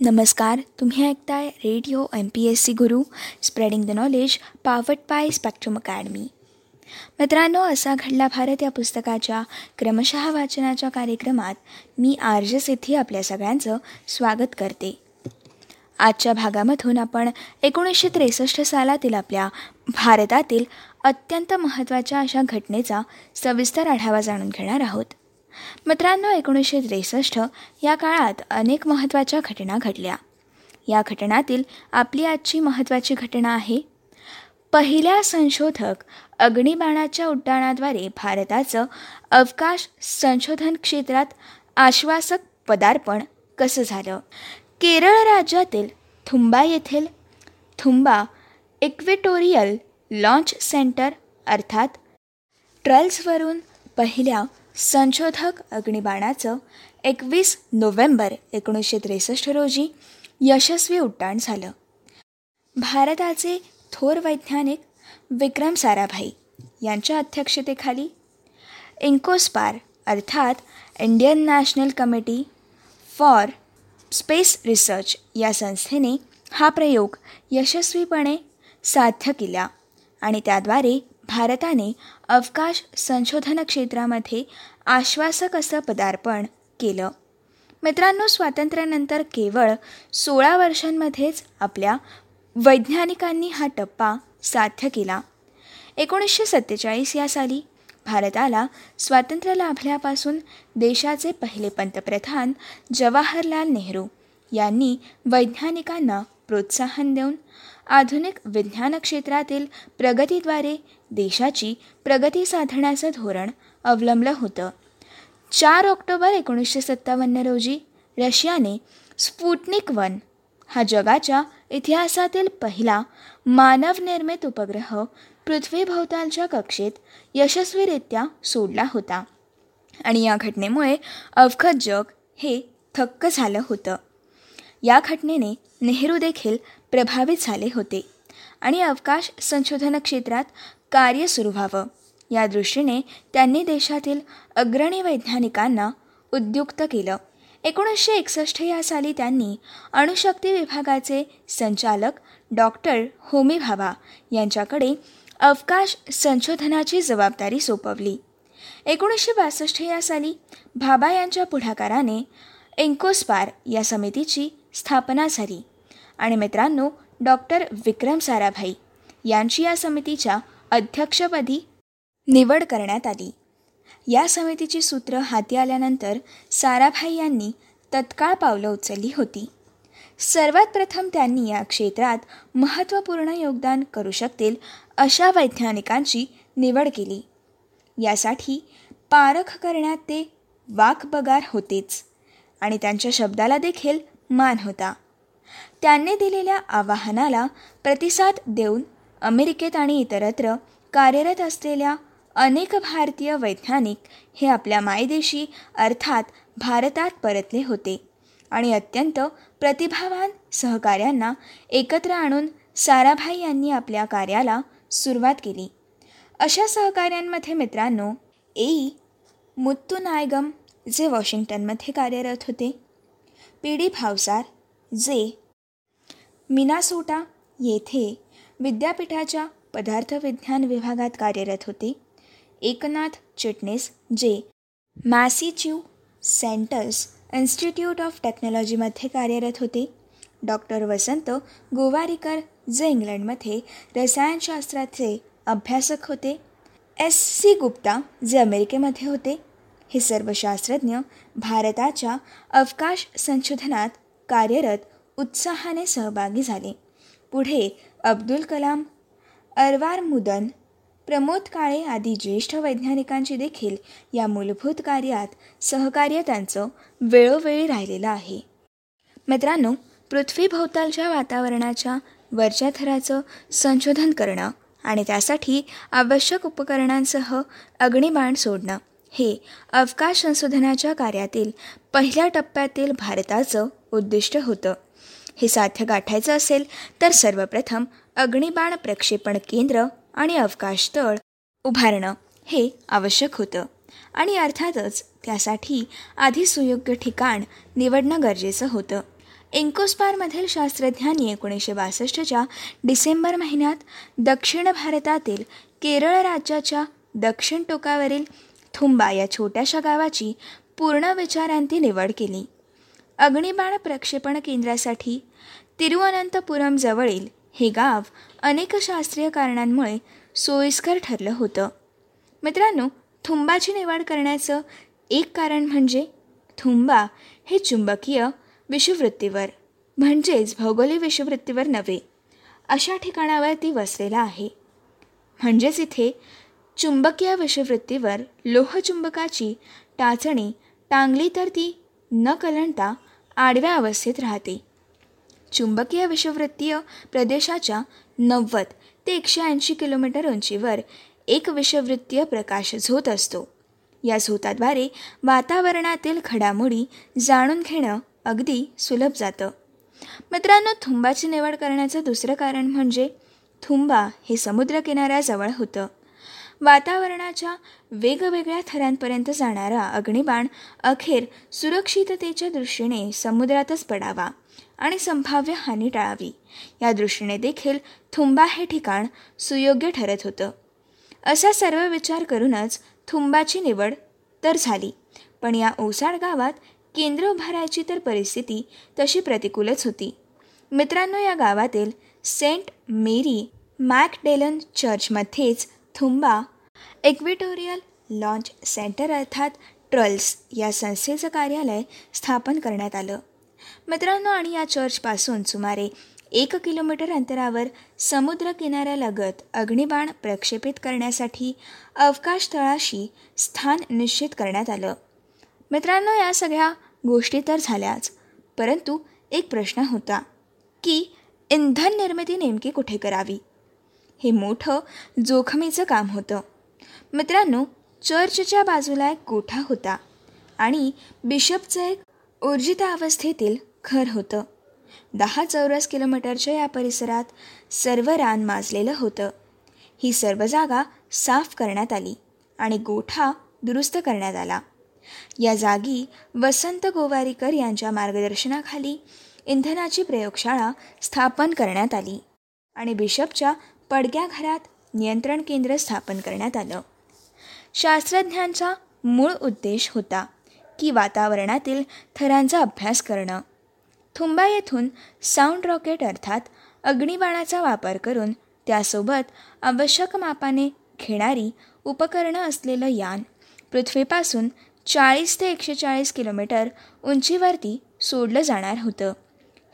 नमस्कार तुम्ही ऐकताय radio M P S C Guru spreading the knowledge powered by spectrum academy मित्रांनो असा घडला भारत या पुस्तकाच्या क्रमशः वाचनाच्या कार्यक्रमात मी आर्जस येथे आपल्या सगळ्यांचं स्वागत करते. आजच्या भागामधून आपण एकोणीसशे त्रेसष्ट सालातील आपल्या भारतातील अत्यंत महत्त्वाच्या अशा घटनेचा सविस्तर आढावा जाणून घेणार आहोत. मित्रांनो एकोणीसशे त्रेसष्ट या काळात अनेक महत्त्वाच्या घटना घडल्या. या घटनातील आपली आजची महत्त्वाची घटना आहे पहिल्या संशोधक अग्निबाणाच्या उड्डाणाद्वारे भारताचं अवकाश संशोधन क्षेत्रात आश्वासक पदार्पण कसं झालं? केरळ राज्यातील थुंबा येथील थुंबा इक्वेटोरियल लॉन्च सेंटर अर्थात ट्रल्सवरून पहिल्या संशोधक अग्निबाणाचं एकवीस नोव्हेंबर एकोणीसशे त्रेसष्ट रोजी यशस्वी उड्डाण झालं. भारताचे थोर वैज्ञानिक विक्रम साराभाई यांच्या अध्यक्षतेखाली इंकोस्पार अर्थात Indian National Committee for Space Research या संस्थेने हा प्रयोग यशस्वीपणे साध्य केला आणि त्याद्वारे भारताने अवकाश संशोधन क्षेत्रामध्ये आश्वासक असं पदार्पण केलं. मित्रांनो स्वातंत्र्यानंतर केवळ सोळा वर्षांमध्येच आपल्या वैज्ञानिकांनी हा टप्पा साध्य केला. एकोणीसशे सत्तेचाळीस या साली भारताला स्वातंत्र्य लाभल्यापासून देशाचे पहिले पंतप्रधान जवाहरलाल नेहरू यांनी वैज्ञानिकांना प्रोत्साहन देऊन आधुनिक विज्ञान क्षेत्रातील प्रगतीद्वारे देशाची प्रगती साधण्याचं धोरण अवलंबलं होतं. चार ऑक्टोबर एकोणीसशे सत्तावन्न रोजी रशियाने स्पुटनिक वन हा जगाच्या इतिहासातील पहिला मानवनिर्मित उपग्रह पृथ्वीभोवतालच्या कक्षेत यशस्वीरित्या सोडला होता. आणि या घटनेमुळे अवखत जग हे थक्क झालं होतं. या घटनेने नेहरू देखील प्रभावित झाले होते आणि अवकाश संशोधन क्षेत्रात कार्य सुरू व्हावं. या दृष्टीने त्यांनी देशातील अग्रणी वैज्ञानिकांना उद्युक्त केलं. एकोणीसशे एकसष्ट या साली त्यांनी अणुशक्ती विभागाचे संचालक डॉक्टर होमी भाभा यांच्याकडे अवकाश संशोधनाची जबाबदारी सोपवली. एकोणीसशे बासष्ट या साली भाभा यांच्या पुढाकाराने एन्कोस्पार या समितीची स्थापना झाली. आणि मित्रांनो डॉक्टर विक्रम साराभाई यांची या समितीच्या अध्यक्षपदी निवड करण्यात आली. या समितीची सूत्र हाती आल्यानंतर साराभाई यांनी तत्काळ पावलं उचलली होती. सर्वात प्रथम त्यांनी या क्षेत्रात महत्त्वपूर्ण योगदान करू शकतील अशा वैज्ञानिकांची निवड केली. यासाठी पारख करण्यात ते वाकबगार होतेच आणि त्यांच्या शब्दाला देखील मान होता. त्यांनी दिलेल्या आवाहनाला प्रतिसाद देऊन अमेरिकेत आणि इतरत्र कार्यरत असलेल्या अनेक भारतीय वैज्ञानिक हे आपल्या मायदेशी अर्थात भारतात परतले होते आणि अत्यंत प्रतिभावान सहकाऱ्यांना एकत्र आणून साराभाई यांनी आपल्या कार्याला सुरुवात केली. अशा सहकाऱ्यांमध्ये मित्रांनो ए. मुत्तू नायगम जे वॉशिंग्टनमध्ये कार्यरत होते पी. डी. भावसार जे मिनासोटा येथे विद्यापीठाच्या पदार्थविज्ञान विभागात कार्यरत होते. एकनाथ चिटणीस जे मॅसिच्यू सेंटर्स इन्स्टिट्यूट ऑफ टेक्नॉलॉजीमध्ये कार्यरत होते. डॉक्टर वसंत गोवारीकर जे इंग्लंडमध्ये रसायनशास्त्राचे अभ्यासक होते. एस. सी. गुप्ता जे अमेरिकेमध्ये होते. हे सर्व शास्त्रज्ञ भारताच्या अवकाश संशोधनात कार्यरत उत्साहाने सहभागी झाले. पुढे अब्दुल कलाम अरवार मुदन प्रमोद काळे आदी ज्येष्ठ वैज्ञानिकांची देखील या मूलभूत कार्यात सहकार्य त्यांचं वेळोवेळी राहिलेलं आहे. मित्रांनो पृथ्वीभोवतालच्या वातावरणाच्या वरच्या थराचं संशोधन करणं आणि त्यासाठी आवश्यक उपकरणांसह अग्निबाण सोडणं हे अवकाश संशोधनाच्या कार्यातील पहिल्या टप्प्यातील भारताचं उद्दिष्ट होतं. हे साध्य गाठायचं असेल तर सर्वप्रथम अग्निबाण प्रक्षेपण केंद्र आणि अवकाश तळ उभारणं हे आवश्यक होतं. आणि अर्थातच त्यासाठी आधी सुयोग्य ठिकाण निवडणं गरजेचं होतं. एन्कोस्पारमधील शास्त्रज्ञांनी एकोणीसशे बासष्टच्या डिसेंबर महिन्यात दक्षिण भारतातील केरळ राज्याच्या दक्षिण टोकावरील थुंबा या छोट्याशा गावाची पूर्ण विचारांती निवड केली. अग्निबाण प्रक्षेपण केंद्रासाठी तिरुअनंतपुरमजवळील हे गाव अनेक शास्त्रीय कारणांमुळे सोयीस्कर ठरलं होतं. मित्रांनो थुंबाची निवड करण्याचं एक कारण म्हणजे थुंबा हे चुंबकीय विषुववृत्तीवर म्हणजेच भौगोलिक विषुववृत्तीवर नव्हे अशा ठिकाणावर ती वसलेला आहे. म्हणजेच इथे चुंबकीय विषुववृत्तीवर लोहचुंबकाची टाचणी टांगली तर ती न कलंडता आडव्या अवस्थेत राहते. चुंबकीय विषुववृत्तीय प्रदेशाच्या नव्वद ते एकशे ऐंशी किलोमीटर उंचीवर एक विषवृत्तीय प्रकाश झोत असतो. या झोताद्वारे वातावरणातील घडामोडी जाणून घेणं अगदी सुलभ जातं. मित्रांनो थुंबाची निवड करण्याचं दुसरं कारण म्हणजे थुंबा हे समुद्रकिनाऱ्याजवळ होतं. वातावरणाच्या वेगवेगळ्या थरांपर्यंत जाणारा अग्निबाण अखेर सुरक्षिततेच्या दृष्टीने समुद्रातच पडावा आणि संभाव्य हानी टाळावी. या दृष्टीने देखील थुंबा हे ठिकाण सुयोग्य ठरत होतं. असा सर्व विचार करूनच थुंबाची निवड तर झाली. पण या ओसाड गावात केंद्र उभारायची तर परिस्थिती तशी प्रतिकूलच होती. मित्रांनो या गावातील सेंट मेरी मॅकडेलन चर्चमध्येच थुंबा एक्विटोरियल लॉन्च सेंटर अर्थात ट्रल्स या संस्थेचं कार्यालय स्थापन करण्यात आलं. मित्रांनो आणि या चर्चपासून सुमारे एक किलोमीटर अंतरावर समुद्र किनाऱ्यालगत अग्निबाण प्रक्षेपित करण्यासाठी अवकाश तळाशी स्थान निश्चित करण्यात आलं. मित्रांनो या सगळ्या गोष्टी तर झाल्याच परंतु एक प्रश्न होता की इंधन निर्मिती नेमकी कुठे करावी? हे मोठं जोखमीचं काम होतं. मित्रांनो चर्चच्या बाजूला एक गोठा होता आणि बिशपचं एक ऊर्जितावस्थेतील घर होतं. दहा चौरस किलोमीटरच्या या परिसरात सर्व रान माजलेलं होतं. ही सर्व जागा साफ करण्यात आली आणि गोठा दुरुस्त करण्यात आला. या जागी वसंत गोवारीकर यांच्या मार्गदर्शनाखाली इंधनाची प्रयोगशाळा स्थापन करण्यात आली आणि बिशपच्या पडक्या घरात नियंत्रण केंद्र स्थापन करण्यात आलं. शास्त्रज्ञांचा मूळ उद्देश होता की वातावरणातील थरांचा अभ्यास करणं. थुंबा येथून साऊंड रॉकेट अर्थात अग्निबाणाचा वापर करून त्यासोबत आवश्यक मापाने घेणारी उपकरणं असलेलं यान पृथ्वीपासून चाळीस ते एकशे चाळीस किलोमीटर उंचीवरती सोडलं जाणार होतं.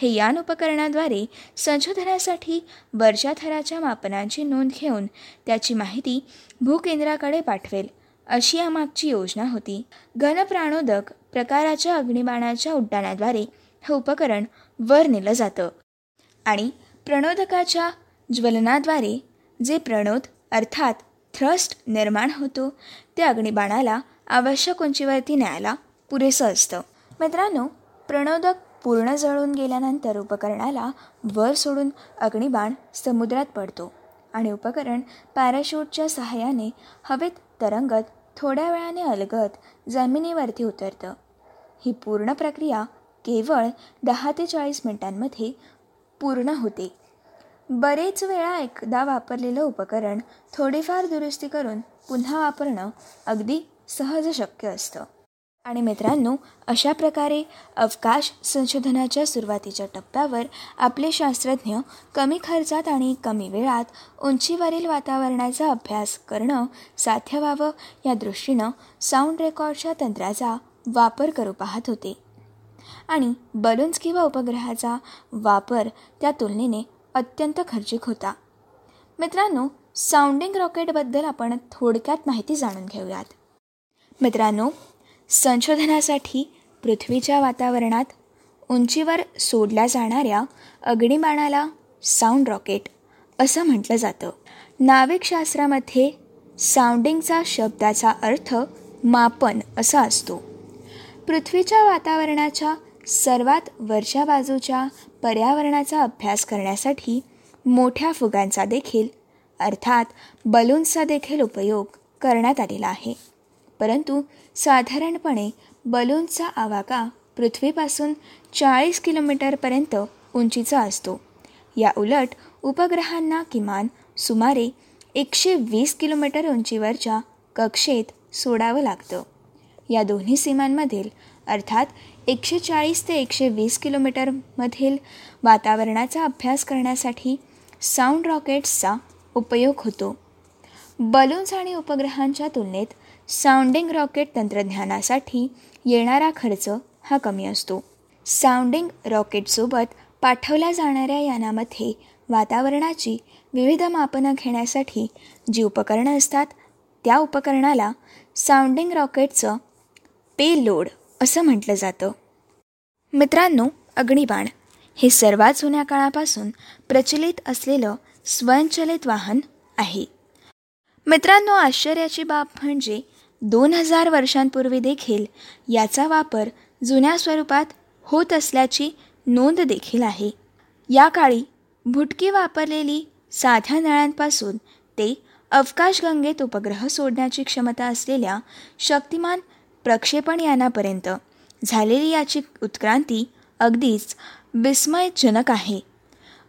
हे यान उपकरणाद्वारे संशोधनासाठी वरच्या थराच्या मापनांची नोंद घेऊन त्याची माहिती भूकेंद्राकडे पाठवेल अशी यामागची योजना होती. घनप्राणोदक प्रकाराच्या अग्निबाणाच्या उड्डाणाद्वारे हे उपकरण वर नेलं जातं आणि प्रणोदकाच्या ज्वलनाद्वारे जे प्रणोद अर्थात थ्रस्ट निर्माण होतो ते अग्निबाणाला आवश्यक उंचीवरती न्यायला पुरेसं असतं. मित्रांनो प्रणोदक पूर्ण जळून गेल्यानंतर उपकरणाला वर सोडून अग्निबाण समुद्रात पडतो आणि उपकरण पॅराशूटच्या सहाय्याने हवेत तरंगत थोड्या वेळाने अलगत जमिनीवरती उतरतं. ही पूर्ण प्रक्रिया केवळ दहा ते चाळीस मिनिटांमध्ये पूर्ण होते. बरेच वेळा एकदा वापरलेलं उपकरण थोडीफार दुरुस्ती करून पुन्हा वापरणं अगदी सहज शक्य असतं. आणि मित्रांनो अशा प्रकारे अवकाश संशोधनाच्या सुरुवातीच्या टप्प्यावर आपले शास्त्रज्ञ कमी खर्चात आणि कमी वेळात उंचीवरील वातावरणाचा अभ्यास करणं साध्य व्हावं या दृष्टीनं साऊंड रेकॉर्डच्या तंत्राचा वापर करू पाहत होते. आणि बलून्स किंवा उपग्रहाचा वापर त्या तुलनेने अत्यंत खर्चिक होता. मित्रांनो साऊंडिंग रॉकेटबद्दल आपण थोडक्यात माहिती जाणून घेऊयात. मित्रांनो संशोधनासाठी पृथ्वीच्या वातावरणात उंचीवर सोडल्या जाणाऱ्या अग्निबाणाला साऊंड रॉकेट असं म्हटलं जातं. नाविकशास्त्रामध्ये साऊंडिंगचा शब्दाचा अर्थ मापन असा असतो. पृथ्वीच्या वातावरणाच्या सर्वात वरच्या बाजूच्या पर्यावरणाचा अभ्यास करण्यासाठी मोठ्या फुगांचा देखील अर्थात बलून्सचा देखील उपयोग करण्यात आलेला आहे. परंतु साधारणपणे बलूनचा आवाका पृथ्वीपासून चाळीस किलोमीटरपर्यंत उंचीचा असतो. या उलट उपग्रहांना किमान सुमारे एकशे वीस किलोमीटर उंचीवरच्या कक्षेत सोडावं लागतं. या दोन्ही सीमांमधील अर्थात एकशे चाळीस ते एकशे वीस किलोमीटरमधील वातावरणाचा अभ्यास करण्यासाठी साऊंड रॉकेट्सचा उपयोग होतो. बलून्स आणि उपग्रहांच्या तुलनेत साऊंडिंग रॉकेट तंत्रज्ञानासाठी येणारा खर्च हा कमी असतो. साऊंडिंग रॉकेटसोबत पाठवल्या जाणाऱ्या यानामध्ये वातावरणाची विविध मापनं घेण्यासाठी जी उपकरणं असतात त्या उपकरणाला साऊंडिंग रॉकेटचं पे लोड असं म्हटलं जातं. मित्रांनो अग्निबाण हे सर्वात जुन्या काळापासून प्रचलित असलेलं स्वयंचलित वाहन आहे. मित्रांनो आश्चर्याची बाब म्हणजे दोन हजार वर्षांपूर्वी देखील याचा वापर जुन्या स्वरूपात होत असल्याची नोंद देखील आहे. या काळी भुटकी वापरलेली साध्या नळांपासून ते अवकाशगंगेत उपग्रह सोडण्याची क्षमता असलेल्या शक्तिमान प्रक्षेपण यानापर्यंत झालेली याची उत्क्रांती अगदीच विस्मयजनक आहे.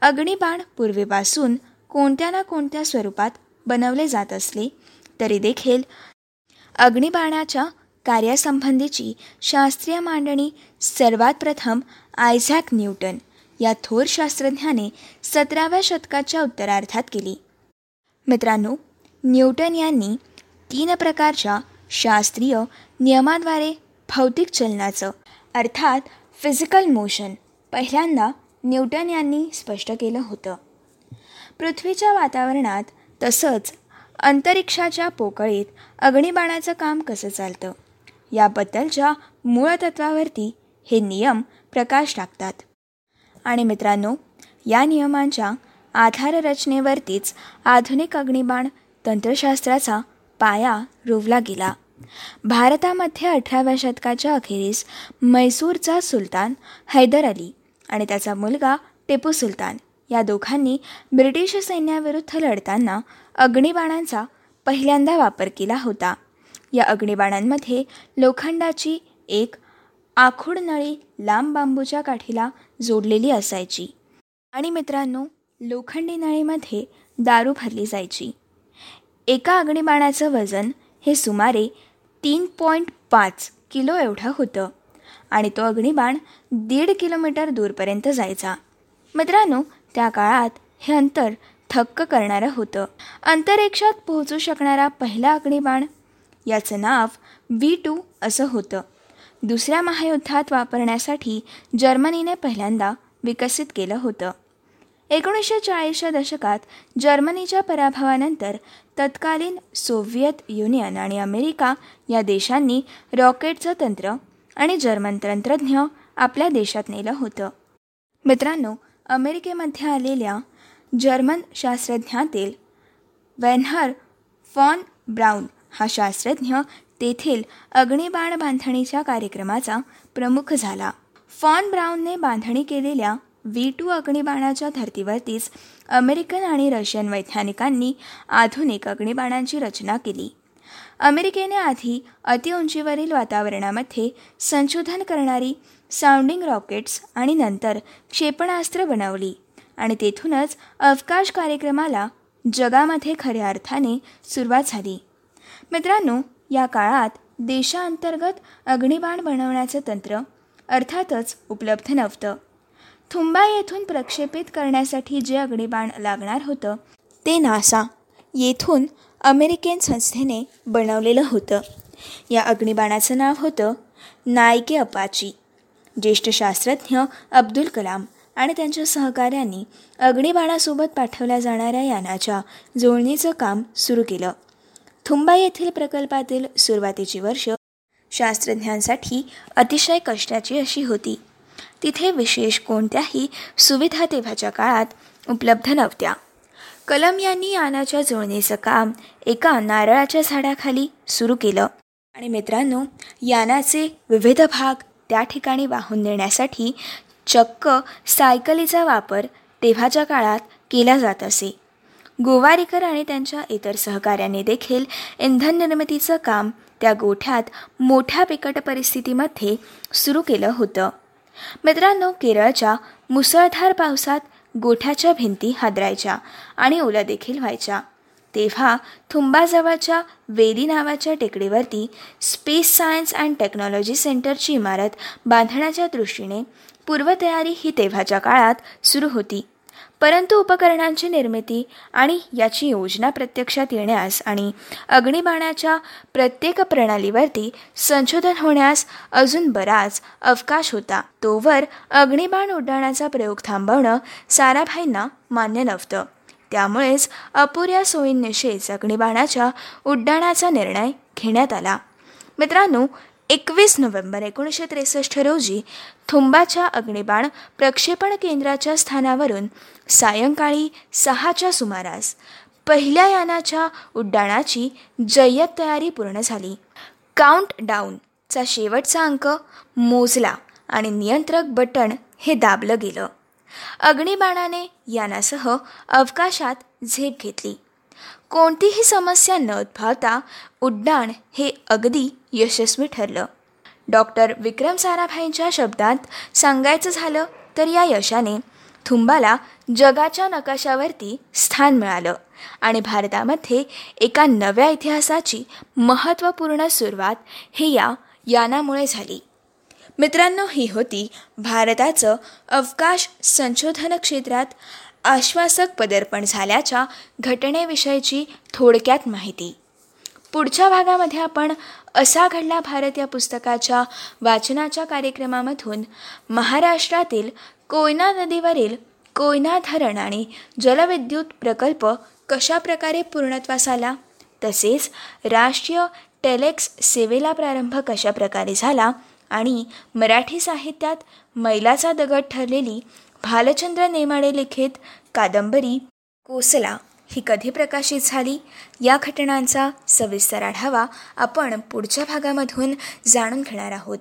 अग्निबाण पूर्वीपासून कोणत्या ना कोणत्या स्वरूपात बनवले जात असले तरी देखील अग्निबाणाच्या कार्यासंबंधीची शास्त्रीय मांडणी सर्वात प्रथम आयझॅक न्यूटन या थोर शास्त्रज्ञाने सतराव्या शतकाच्या उत्तरार्धात केली. मित्रांनो न्यूटन यांनी तीन प्रकारच्या शास्त्रीय नियमाद्वारे भौतिक चलनाचं अर्थात फिजिकल मोशन पहिल्यांदा न्यूटन यांनी स्पष्ट केलं होतं. पृथ्वीच्या वातावरणात तसंच अंतरिक्षाच्या पोकळीत अग्निबाणाचं काम कसं चालतं? याबद्दलच्या मूळ तत्वावरती हे नियम प्रकाश टाकतात. आणि मित्रांनो या नियमांच्या आधाररचनेवरतीच आधुनिक अग्निबाण तंत्रशास्त्राचा पाया रोवला गेला. भारतामध्ये अठराव्या शतकाच्या अखेरीस मैसूरचा सुलतान हैदर अली आणि त्याचा मुलगा टिपू सुलतान या दोघांनी ब्रिटिश सैन्याविरुद्ध लढताना अग्निबाणांचा पहिल्यांदा वापर केला होता. या अग्निबाणांमध्ये लोखंडाची एक आखूड नळी लांब बांबूच्या काठीला जोडलेली असायची. आणि मित्रांनो लोखंडी नळीमध्ये दारू भरली जायची. एका अग्निबाणाचं वजन हे सुमारे तीन पॉईंट पाच किलो एवढं होतं. आणि तो अग्निबाण दीड किलोमीटर दूरपर्यंत जायचा. मित्रांनो त्या काळात हे अंतर थक्क करणारं होतं. अंतरिक्षात पोहोचू शकणारा पहिला अग्निबाण याचं नाव व्ही टू असं होतं. दुसऱ्या महायुद्धात वापरण्यासाठी जर्मनीने पहिल्यांदा विकसित केलं होतं. एकोणीसशे चाळीसच्या दशकात जर्मनीच्या पराभवानंतर तत्कालीन सोव्हिएत युनियन आणि अमेरिका या देशांनी रॉकेटचं तंत्र आणि जर्मन तंत्रज्ञ आपल्या देशात नेलं होतं. मित्रांनो अमेरिकेमध्ये आलेल्या जर्मन शास्त्रज्ञातील वेन्हर फॉन ब्राऊन हा शास्त्रज्ञ तेथील अग्निबाण बांधणीच्या कार्यक्रमाचा प्रमुख झाला. फॉन ब्राऊनने बांधणी केलेल्या व्ही टू अग्निबाणाच्या धर्तीवरतीच अमेरिकन आणि रशियन वैज्ञानिकांनी आधुनिक अग्निबाणांची रचना केली. अमेरिकेने आधी अतिउंचीवरील वातावरणामध्ये संशोधन करणारी साऊंडिंग रॉकेट्स आणि नंतर क्षेपणास्त्र बनवली. आणि तेथूनच अवकाश कार्यक्रमाला जगामध्ये खऱ्या अर्थाने सुरुवात झाली. मित्रांनो या काळात देशांतर्गत अग्निबाण बनवण्याचं तंत्र अर्थातच उपलब्ध नव्हतं. थुंबा येथून प्रक्षेपित करण्यासाठी जे अग्निबाण लागणार होतं ते नासा येथून अमेरिकन संस्थेने बनवलेलं होतं. या अग्निबाणाचं नाव होतं नायके अपाची. ज्येष्ठ शास्त्रज्ञ अब्दुल कलाम आणि त्यांच्या सहकाऱ्यांनी अग्निबाणासोबत पाठवल्या जाणाऱ्या यानाच्या जोडणीचं काम सुरू केलं. थुंबा येथील प्रकल्पातील सुरुवातीची वर्ष शास्त्रज्ञांसाठी अतिशय कष्टाची अशी होती. तिथे विशेष कोणत्याही सुविधा तेव्हाच्या काळात उपलब्ध नव्हत्या. कलम यांनी यानाच्या जोडणीचं काम एका नारळाच्या झाडाखाली सुरू केलं. आणि मित्रांनो यानाचे विविध भाग त्या ठिकाणी वाहून नेण्यासाठी चक्क सायकलीचा वापर तेव्हाच्या काळात केला जात असे. गोवारीकर आणि त्यांच्या इतर सहकाऱ्यांनी देखील इंधन निर्मितीचं काम त्या गोठ्यात मोठ्या बिकट परिस्थितीमध्ये सुरू केलं होतं. मित्रांनो केरळच्या मुसळधार पावसात गोठ्याच्या भिंती हादरायच्या आणि ओल्या देखील व्हायच्या. तेव्हा थुंबाजवळच्या वेदी नावाच्या टेकडीवरती स्पेस सायन्स अँड टेक्नॉलॉजी सेंटरची इमारत बांधण्याच्या दृष्टीने पूर्वतयारी ही तेव्हाच्या काळात सुरू होती. परंतु उपकरणांची निर्मिती आणि याची योजना प्रत्यक्षात येण्यास आणि अग्निबाणाच्या प्रत्येक प्रणालीवरती संशोधन होण्यास अजून बराच अवकाश होता. तोवर अग्निबाण उड्डाणाचा प्रयोग थांबवणं साराभाईंना मान्य नव्हतं. त्यामुळेच अपुऱ्या सोयींनिशेच अग्निबाणाच्या उड्डाणाचा निर्णय घेण्यात आला. मित्रांनो एकवीस नोव्हेंबर एकोणीसशे त्रेसष्ट रोजी थुंबाच्या अग्निबाण प्रक्षेपण केंद्राच्या स्थानावरून सायंकाळी सहाच्या सुमारास पहिल्या यानाच्या उड्डाणाची जय्यत तयारी पूर्ण झाली. काउंट डाऊनचा शेवटचा अंक मोजला आणि नियंत्रक बटण हे दाबलं गेलं. अग्निबाणाने यानासह अवकाशात झेप घेतली. कोणतीही समस्या न उद्भवता उड्डाण हे अगदी यशस्वी ठरलं. डॉक्टर विक्रम साराभाईंच्या शब्दात सांगायचं झालं तर या यशाने थुंबाला जगाच्या नकाशावरती स्थान मिळालं आणि भारतामध्ये एका नव्या इतिहासाची महत्त्वपूर्ण सुरुवात हे या यानामुळे झाली. मित्रांनो ही होती भारताचं अवकाश संशोधन क्षेत्रात आश्वासक पदार्पण झाल्याच्या घटनेविषयीची थोडक्यात माहिती. पुढच्या भागामध्ये आपण असा घडला भारत या पुस्तकाच्या वाचनाच्या कार्यक्रमामधून. महाराष्ट्रातील कोयना नदीवरील कोयना धरण आणि जलविद्युत प्रकल्प कशाप्रकारे पूर्णत्वास आला तसेच राष्ट्रीय टेलेक्स सेवेला प्रारंभ कशाप्रकारे झाला? आणि मराठी साहित्यात मैलाचा दगड ठरलेली भालचंद्र नेमाडे लिखित कादंबरी कोसला ही कधी प्रकाशित झाली? या घटनांचा सविस्तर आढावा आपण पुढच्या भागामधून जाणून घेणार आहोत.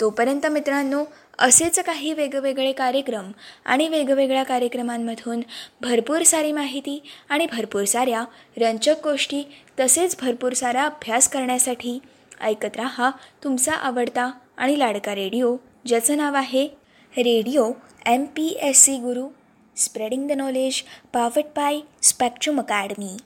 तोपर्यंत मित्रांनो असेच काही वेगवेगळे कार्यक्रम आणि वेगवेगळ्या कार्यक्रमांमधून भरपूर सारी माहिती आणि भरपूर साऱ्या रंजक गोष्टी तसेच भरपूर सारा अभ्यास करण्यासाठी ऐकत राहा तुमचा आवडता आणि लाडका रेडिओ ज्याचं नाव आहे radio MPSC Guru, spreading the knowledge powered by Spectrum Academy.